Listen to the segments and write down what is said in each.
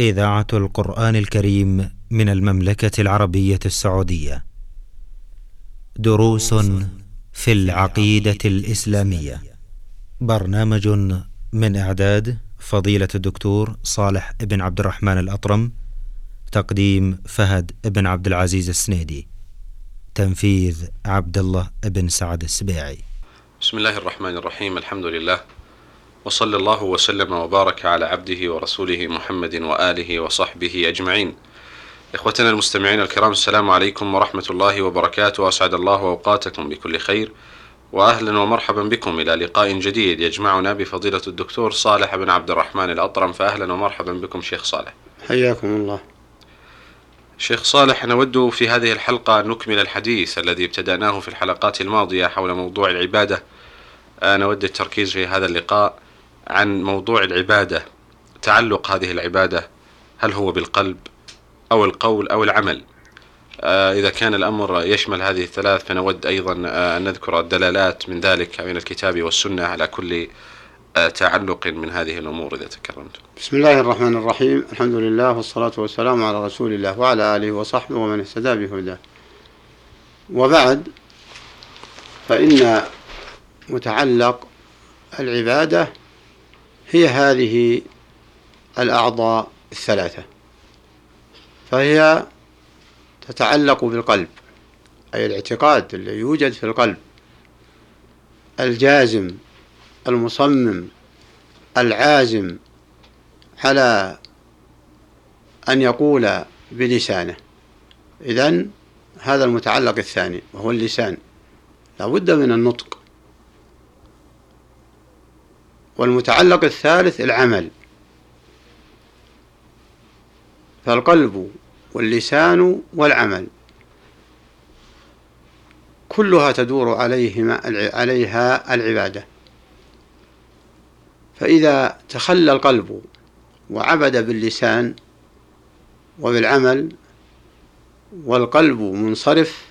إذاعة القرآن الكريم من المملكة العربية السعودية. دروس في العقيدة الإسلامية. برنامج من إعداد فضيلة الدكتور صالح بن عبد الرحمن الأطرم. تقديم فهد بن عبد العزيز السنيدي. تنفيذ عبد الله بن سعد السبيعي. بسم الله الرحمن الرحيم الحمد لله وصلى الله وسلم وبارك على عبده ورسوله محمد وآله وصحبه أجمعين. إخوتنا المستمعين الكرام السلام عليكم ورحمة الله وبركاته. وأسعد الله أوقاتكم بكل خير. وأهلا ومرحبا بكم إلى لقاء جديد يجمعنا بفضيلة الدكتور صالح بن عبد الرحمن الأطرم. فأهلا ومرحبا بكم شيخ صالح. حياكم الله. شيخ صالح نود في هذه الحلقة أن نكمل الحديث الذي ابتدأناه في الحلقات الماضية حول موضوع العبادة. نود التركيز في هذا اللقاء. عن موضوع العبادة تعلق هذه العبادة هل هو بالقلب أو القول أو العمل؟ إذا كان الأمر يشمل هذه الثلاث فنود أيضا أن نذكر الدلالات من ذلك من الكتاب والسنة على كل تعلق من هذه الأمور إذا تكرمت. بسم الله الرحمن الرحيم. الحمد لله والصلاة والسلام على رسول الله وعلى آله وصحبه ومن اهتدى بهداه. وبعد فإن متعلق العبادة هي هذه الأعضاء الثلاثة فهي تتعلق بالقلب أي الاعتقاد الذي يوجد في القلب الجازم المصمم العازم على أن يقول بلسانه. إذن هذا المتعلق الثاني وهو اللسان. لا بد من النطق. والمتعلق الثالث العمل. فالقلب واللسان والعمل. كلها تدور عليهما عليها العبادة. فإذا تخلى القلب وعبد باللسان وبالعمل والقلب منصرف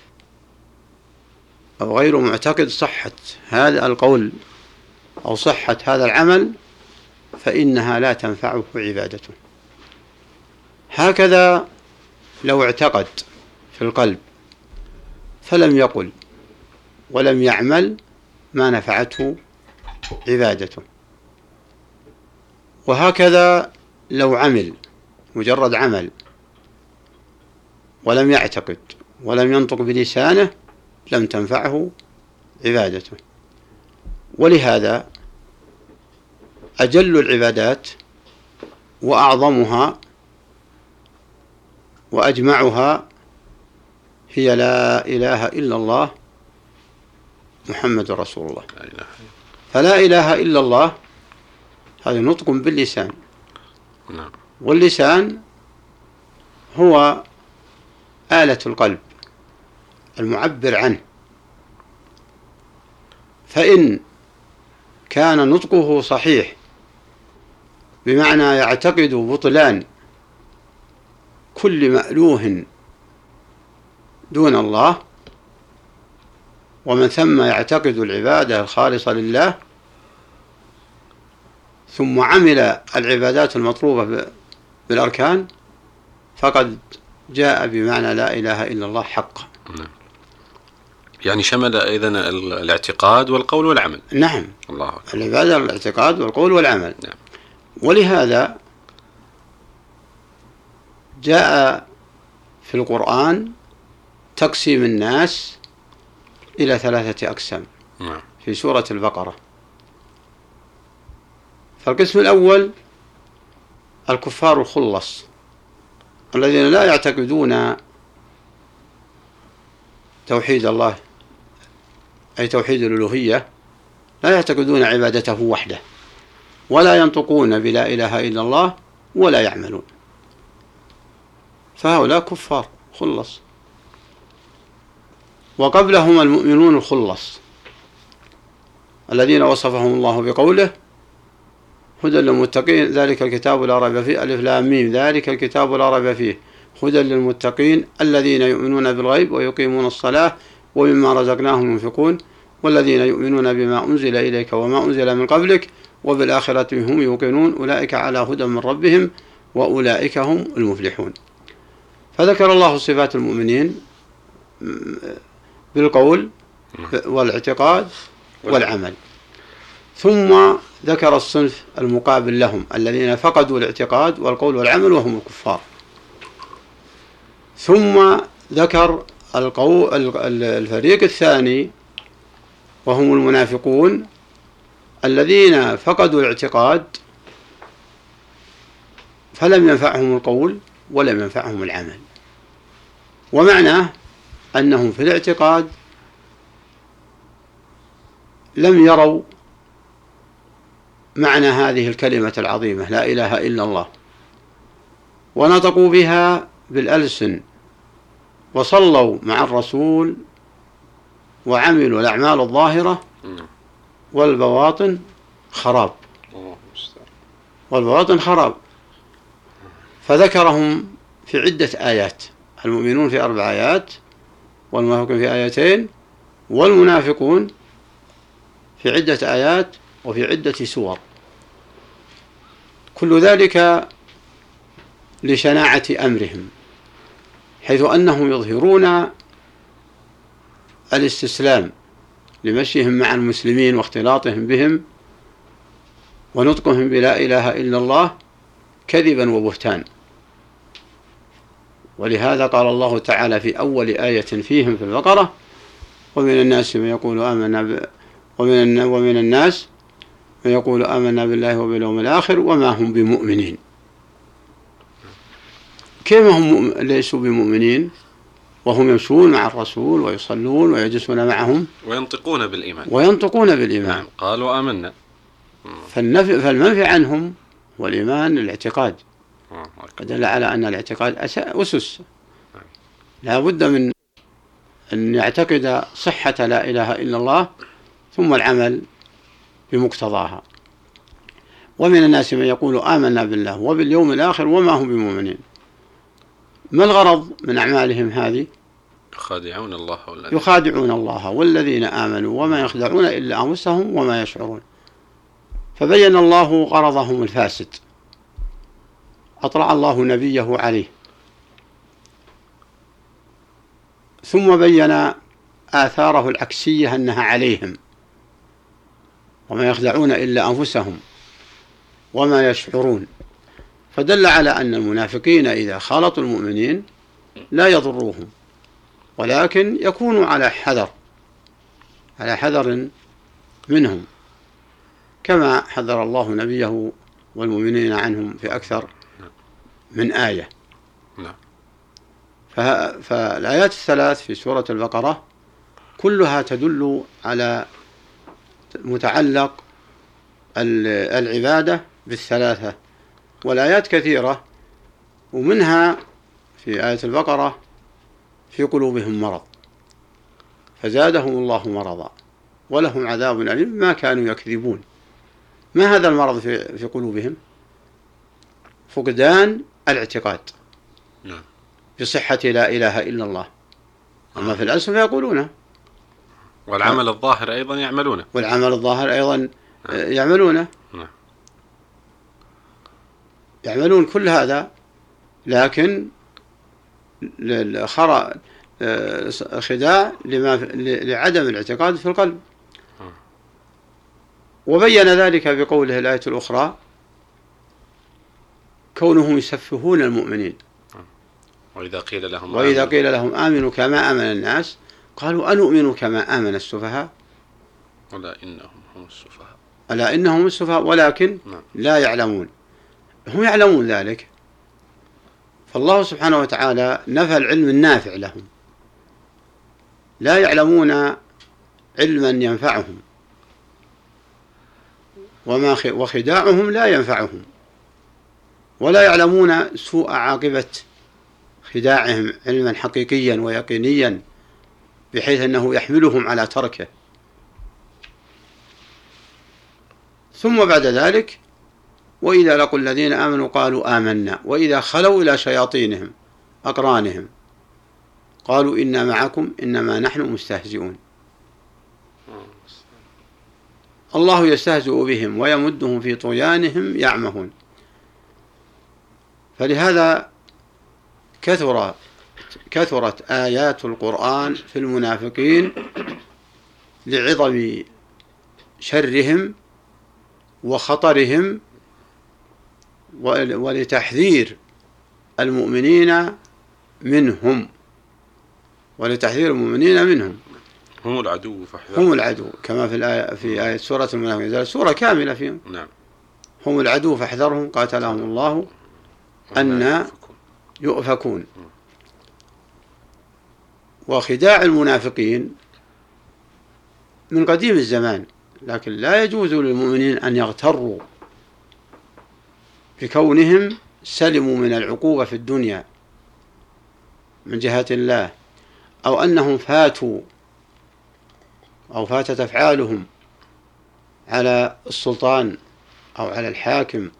أو غير معتقد صحة هذا القول. أو صحة هذا العمل فإنها لا تنفعه عبادته. هكذا لو اعتقد في القلب فلم يقل ولم يعمل ما نفعته عبادته. وهكذا لو عمل مجرد عمل ولم يعتقد ولم ينطق بلسانه لم تنفعه عبادته. ولهذا أجل العبادات وأعظمها وأجمعها هي لا إله إلا الله محمد رسول الله. فلا إله إلا الله هذا نطق باللسان. نعم. واللسان هو آلة القلب المعبر عنه. فإن كان نطقه صحيح بمعنى يعتقد بطلان كل مألوه دون الله ومن ثم يعتقد العبادة الخالصة لله ثم عمل العبادات المطلوبة بالأركان فقد جاء بمعنى لا إله إلا الله حقا نعم. يعني شمل إذا الاعتقاد والقول والعمل. نعم. الله أكبر. العبادة الاعتقاد والقول والعمل. نعم. ولهذا جاء في القرآن تقسيم الناس إلى ثلاثة أقسام. نعم. في سورة البقرة. فالقسم الأول الكفار الخلص الذين لا يعتقدون توحيد الله أي توحيد الألوهية لا يعتقدون عبادته وحده ولا ينطقون بلا إله إلا الله ولا يعملون. فهؤلاء كفار خلص. وقبلهم المؤمنون الخلص الذين وصفهم الله بقوله هدى للمتقين ذلك الكتاب لا ريب فيه ألف لام ميم ذلك الكتاب لا ريب فيه. هدى للمتقين الذين يؤمنون بالغيب ويقيمون الصلاة ومما رزقناهم ينفقون والذين يؤمنون بما أنزل إليك وما أنزل من قبلك وبالآخرة هم يوقنون أولئك على هدى من ربهم وأولئك هم المفلحون. فذكر الله صفات المؤمنين بالقول والإعتقاد والعمل. ثم ذكر الصنف المقابل لهم الذين فقدوا الاعتقاد والقول والعمل وهم الكفار. ثم ذكر الفريق الثاني وهم المنافقون الذين فقدوا الاعتقاد فلم ينفعهم القول ولم ينفعهم العمل. ومعناه أنهم في الاعتقاد لم يروا معنى هذه الكلمة العظيمة لا إله إلا الله. ونطقوا بها بالألسن. وصلوا مع الرسول وعملوا الأعمال الظاهرة. والبواطن خراب. والبواطن خراب. فذكرهم في عدة آيات المؤمنون في أربع آيات والمنافقون في آيتين والمنافقون في عدة آيات وفي عدة سور. كل ذلك لشناعة أمرهم. حيث أنهم يظهرون الاستسلام لمشيهم مع المسلمين واختلاطهم بهم ونطقهم بلا إله إلا الله كذبا وبهتان ولهذا قال الله تعالى في أول آية فيهم في البقرة ومن الناس من يقول آمنا ب... ومن ومن الناس من يقول آمنا بالله وباليوم الآخر وما هم بمؤمنين. كيف هم ليسوا بمؤمنين؟ وهم يمشون مع الرسول ويصلون ويجلسون معهم. وينطقون بالإيمان. وينطقون بالإيمان. نعم قالوا آمنا. فالنفي فالمنفي عنهم والإيمان الاعتقاد دل على أن الاعتقاد أسس. لا بد من أن يعتقد صحة لا إله إلا الله ثم العمل بمقتضاها. ومن الناس من يقول آمنا بالله وباليوم الآخر وما هم بمؤمنين. ما الغرض من أعمالهم هذه؟ يخادعون الله والذين يخادعون الله والذين آمنوا وما يخدعون إلا أنفسهم وما يشعرون. فبين الله غرضهم الفاسد. أطلع الله نبيه عليه. ثم بين آثاره العكسية أنها عليهم. وما يخدعون إلا أنفسهم وما يشعرون. فدل على أن المنافقين إذا خالطوا المؤمنين لا يضروهم ولكن يكونوا على حذر على حذر منهم كما حذر الله نبيه والمؤمنين عنهم في أكثر من آية. نعم. فالآيات الثلاث في سورة البقرة كلها تدل على متعلق العبادة بالثلاثة والآيات كثيرة ومنها في آية البقرة في قلوبهم مرض فزادهم الله مرضا ولهم عذاب أليم ما كانوا يكذبون. ما هذا المرض في في قلوبهم؟ فقدان الاعتقاد نعم. بصحة لا إله إلا الله. أما في الألسن فيقولونه. والعمل الظاهر أيضا يعملونه. والعمل الظاهر أيضا نعم. يعملونه. نعم. يعملون كل هذا لكن خداع لما لعدم الاعتقاد في القلب. آه. وبين ذلك بقوله الآية الأخرى كونهم يسفهون المؤمنين. وإذا قيل لهم وإذا قيل لهم آمنوا كما آمن الناس قالوا أنؤمن كما آمن السفهاء؟ ألا إنهم هم السفهاء. ألا إنهم السفهاء ولكن نعم. لا يعلمون. هم يعلمون ذلك. فالله سبحانه وتعالى نفى العلم النافع لهم. لا يعلمون علما ينفعهم. وما وخداعهم لا ينفعهم. ولا يعلمون سوء عاقبة خداعهم علما حقيقيا ويقينيا بحيث أنه يحملهم على تركه. ثم بعد ذلك وإذا لقوا الذين آمنوا قالوا آمنا. وإذا خلوا إلى شياطينهم أقرانهم قالوا إنا معكم إنما نحن مستهزئون. الله يستهزئ بهم ويمدهم في طغيانهم يعمهون. فلهذا كثر كثرت آيات القرآن في المنافقين لعظم شرهم وخطرهم ولتحذير المؤمنين منهم. ولتحذير المؤمنين منهم. هم العدو فاحذرهم هم العدو كما في الآية في آية سورة المنافقين. سورة كاملة فيهم. نعم. هم العدو فاحذرهم قاتلهم الله أن يؤفكون. وخداع المنافقين من قديم الزمان لكن لا يجوز للمؤمنين أن يغتروا بكونهم سلموا من العقوبة في الدنيا من جهة الله أو أنهم فاتوا أو فاتت أفعالهم على السلطان أو على الحاكم.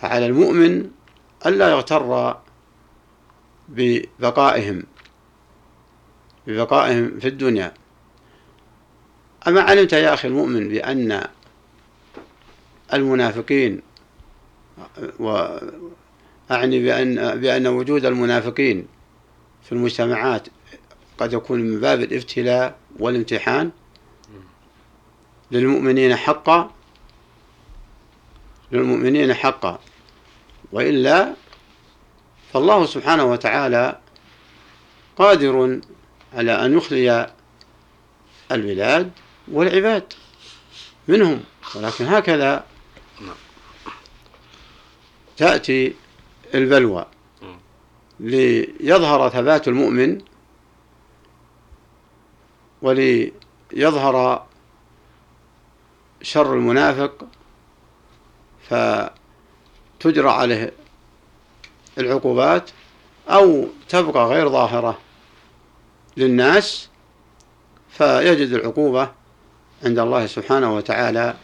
فعلى المؤمن ألا يغتر ببقائهم ببقائهم في الدنيا. أما علمت يا أخي المؤمن بأن المنافقين وأعني بأن بأن وجود المنافقين في المجتمعات قد يكون من باب الابتلاء والامتحان. للمؤمنين حقا للمؤمنين حقا. وإلا فالله سبحانه وتعالى قادر على أن يخلي البلاد والعباد منهم. ولكن هكذا تأتي البلوى ليظهر ثبات المؤمن وليظهر شر المنافق فتجرى عليه العقوبات أو تبقى غير ظاهرة للناس فيجد العقوبة عند الله سبحانه وتعالى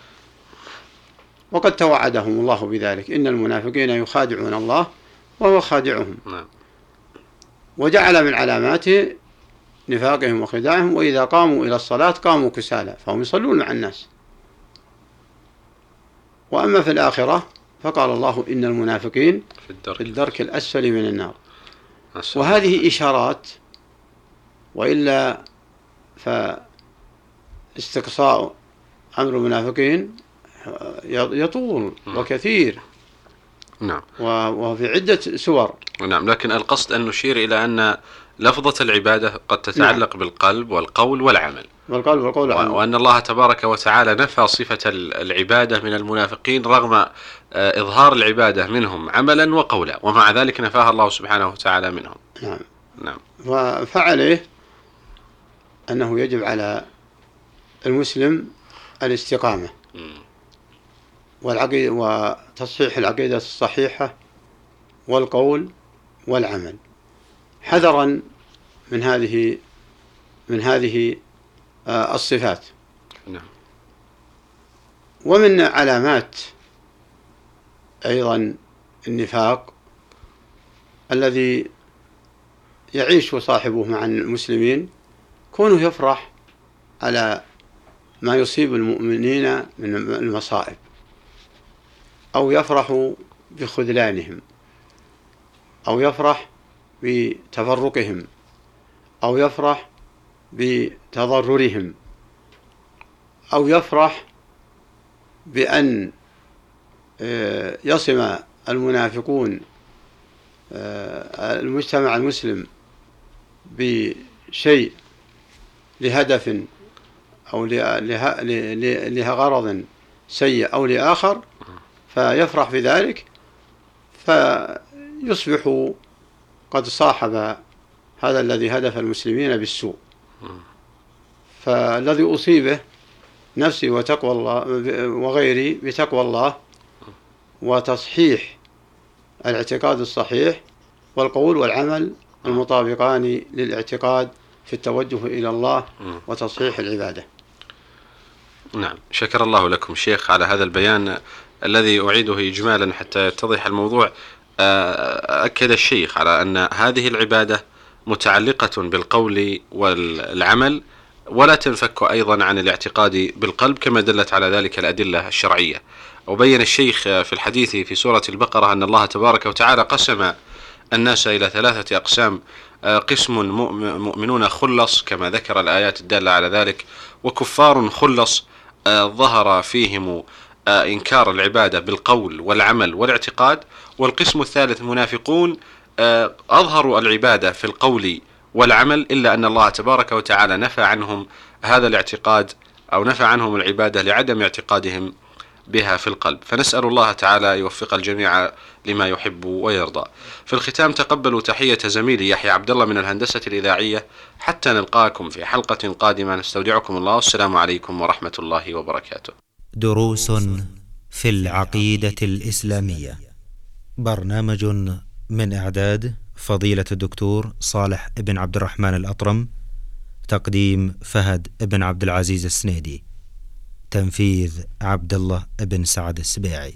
وقد توعدهم الله بذلك. إن المنافقين يخادعون الله وهو خادعهم. نعم. وجعل من علامات نفاقهم وخداعهم وإذا قاموا إلى الصلاة قاموا كسالى فهم يصلون مع الناس. وأما في الآخرة فقال الله إن المنافقين في الدرك, في الدرك الأسفل من النار. وهذه إشارات وإلا فاستقصاء أمر المنافقين يطول نعم. وكثير. نعم. وفي عدة سور. نعم لكن القصد أن نشير إلى أن لفظة العبادة قد تتعلق بالقلب والقول والعمل. والقلب والقول و- عن وأن الله تبارك وتعالى نفى صفة ال- العبادة من المنافقين رغم آه، إظهار العبادة منهم عملا وقولا ومع ذلك نفاها الله سبحانه وتعالى منهم. نعم. نعم. فعليه أنه يجب على المسلم الاستقامة. مم. والعقيدة وتصحيح العقيدة الصحيحة والقول والعمل. حذرا من هذه من هذه آه، الصفات. نعم. ومن علامات أيضا النفاق الذي يعيش صاحبه مع المسلمين كونه يفرح على ما يصيب المؤمنين من المصائب. أو يفرح بخذلانهم أو يفرح بتفرقهم أو يفرح بتضررهم أو يفرح بأن آه، يصم المنافقون آه، المجتمع المسلم بشيء لهدف أو لغرض سيء أو لآخر فيفرح بذلك فيصبح قد صاحب هذا الذي هدف المسلمين بالسوء فالذي أصيبه نفسي وتقوى الله وغيري بتقوى الله وتصحيح الاعتقاد الصحيح والقول والعمل المطابقان للاعتقاد في التوجه إلى الله. وتصحيح العبادة نعم شكر الله لكم شيخ على هذا البيان الذي أعيده إجمالا حتى يتضح الموضوع آه، أكد الشيخ على أن هذه العبادة متعلقة بالقول والعمل ولا تنفك أيضا عن الاعتقاد بالقلب كما دلت على ذلك الأدلة الشرعية. وبين الشيخ في الحديث في سورة البقرة أن الله تبارك وتعالى قسم الناس إلى ثلاثة أقسام قسم مؤمنون خلص كما ذكر الآيات الدالة على ذلك وكفار خلص ظهر فيهم إنكار العبادة بالقول والعمل والاعتقاد والقسم الثالث منافقون أظهروا العبادة في القول والعمل إلا أن الله تبارك وتعالى نفى عنهم هذا الاعتقاد أو نفى عنهم العبادة لعدم اعتقادهم بها في القلب. فنسأل الله تعالى يوفق الجميع لما يحب ويرضى. في الختام تقبلوا تحية زميلي يحيى عبد الله من الهندسة الإذاعية حتى نلقاكم في حلقة قادمة. نستودعكم الله. والسلام عليكم ورحمة الله وبركاته. دروس في العقيدة الإسلامية. برنامج من إعداد فضيلة الدكتور صالح بن عبد الرحمن الأطرم تقديم فهد بن عبد العزيز السنيدي تنفيذ عبد الله بن سعد السبيعي.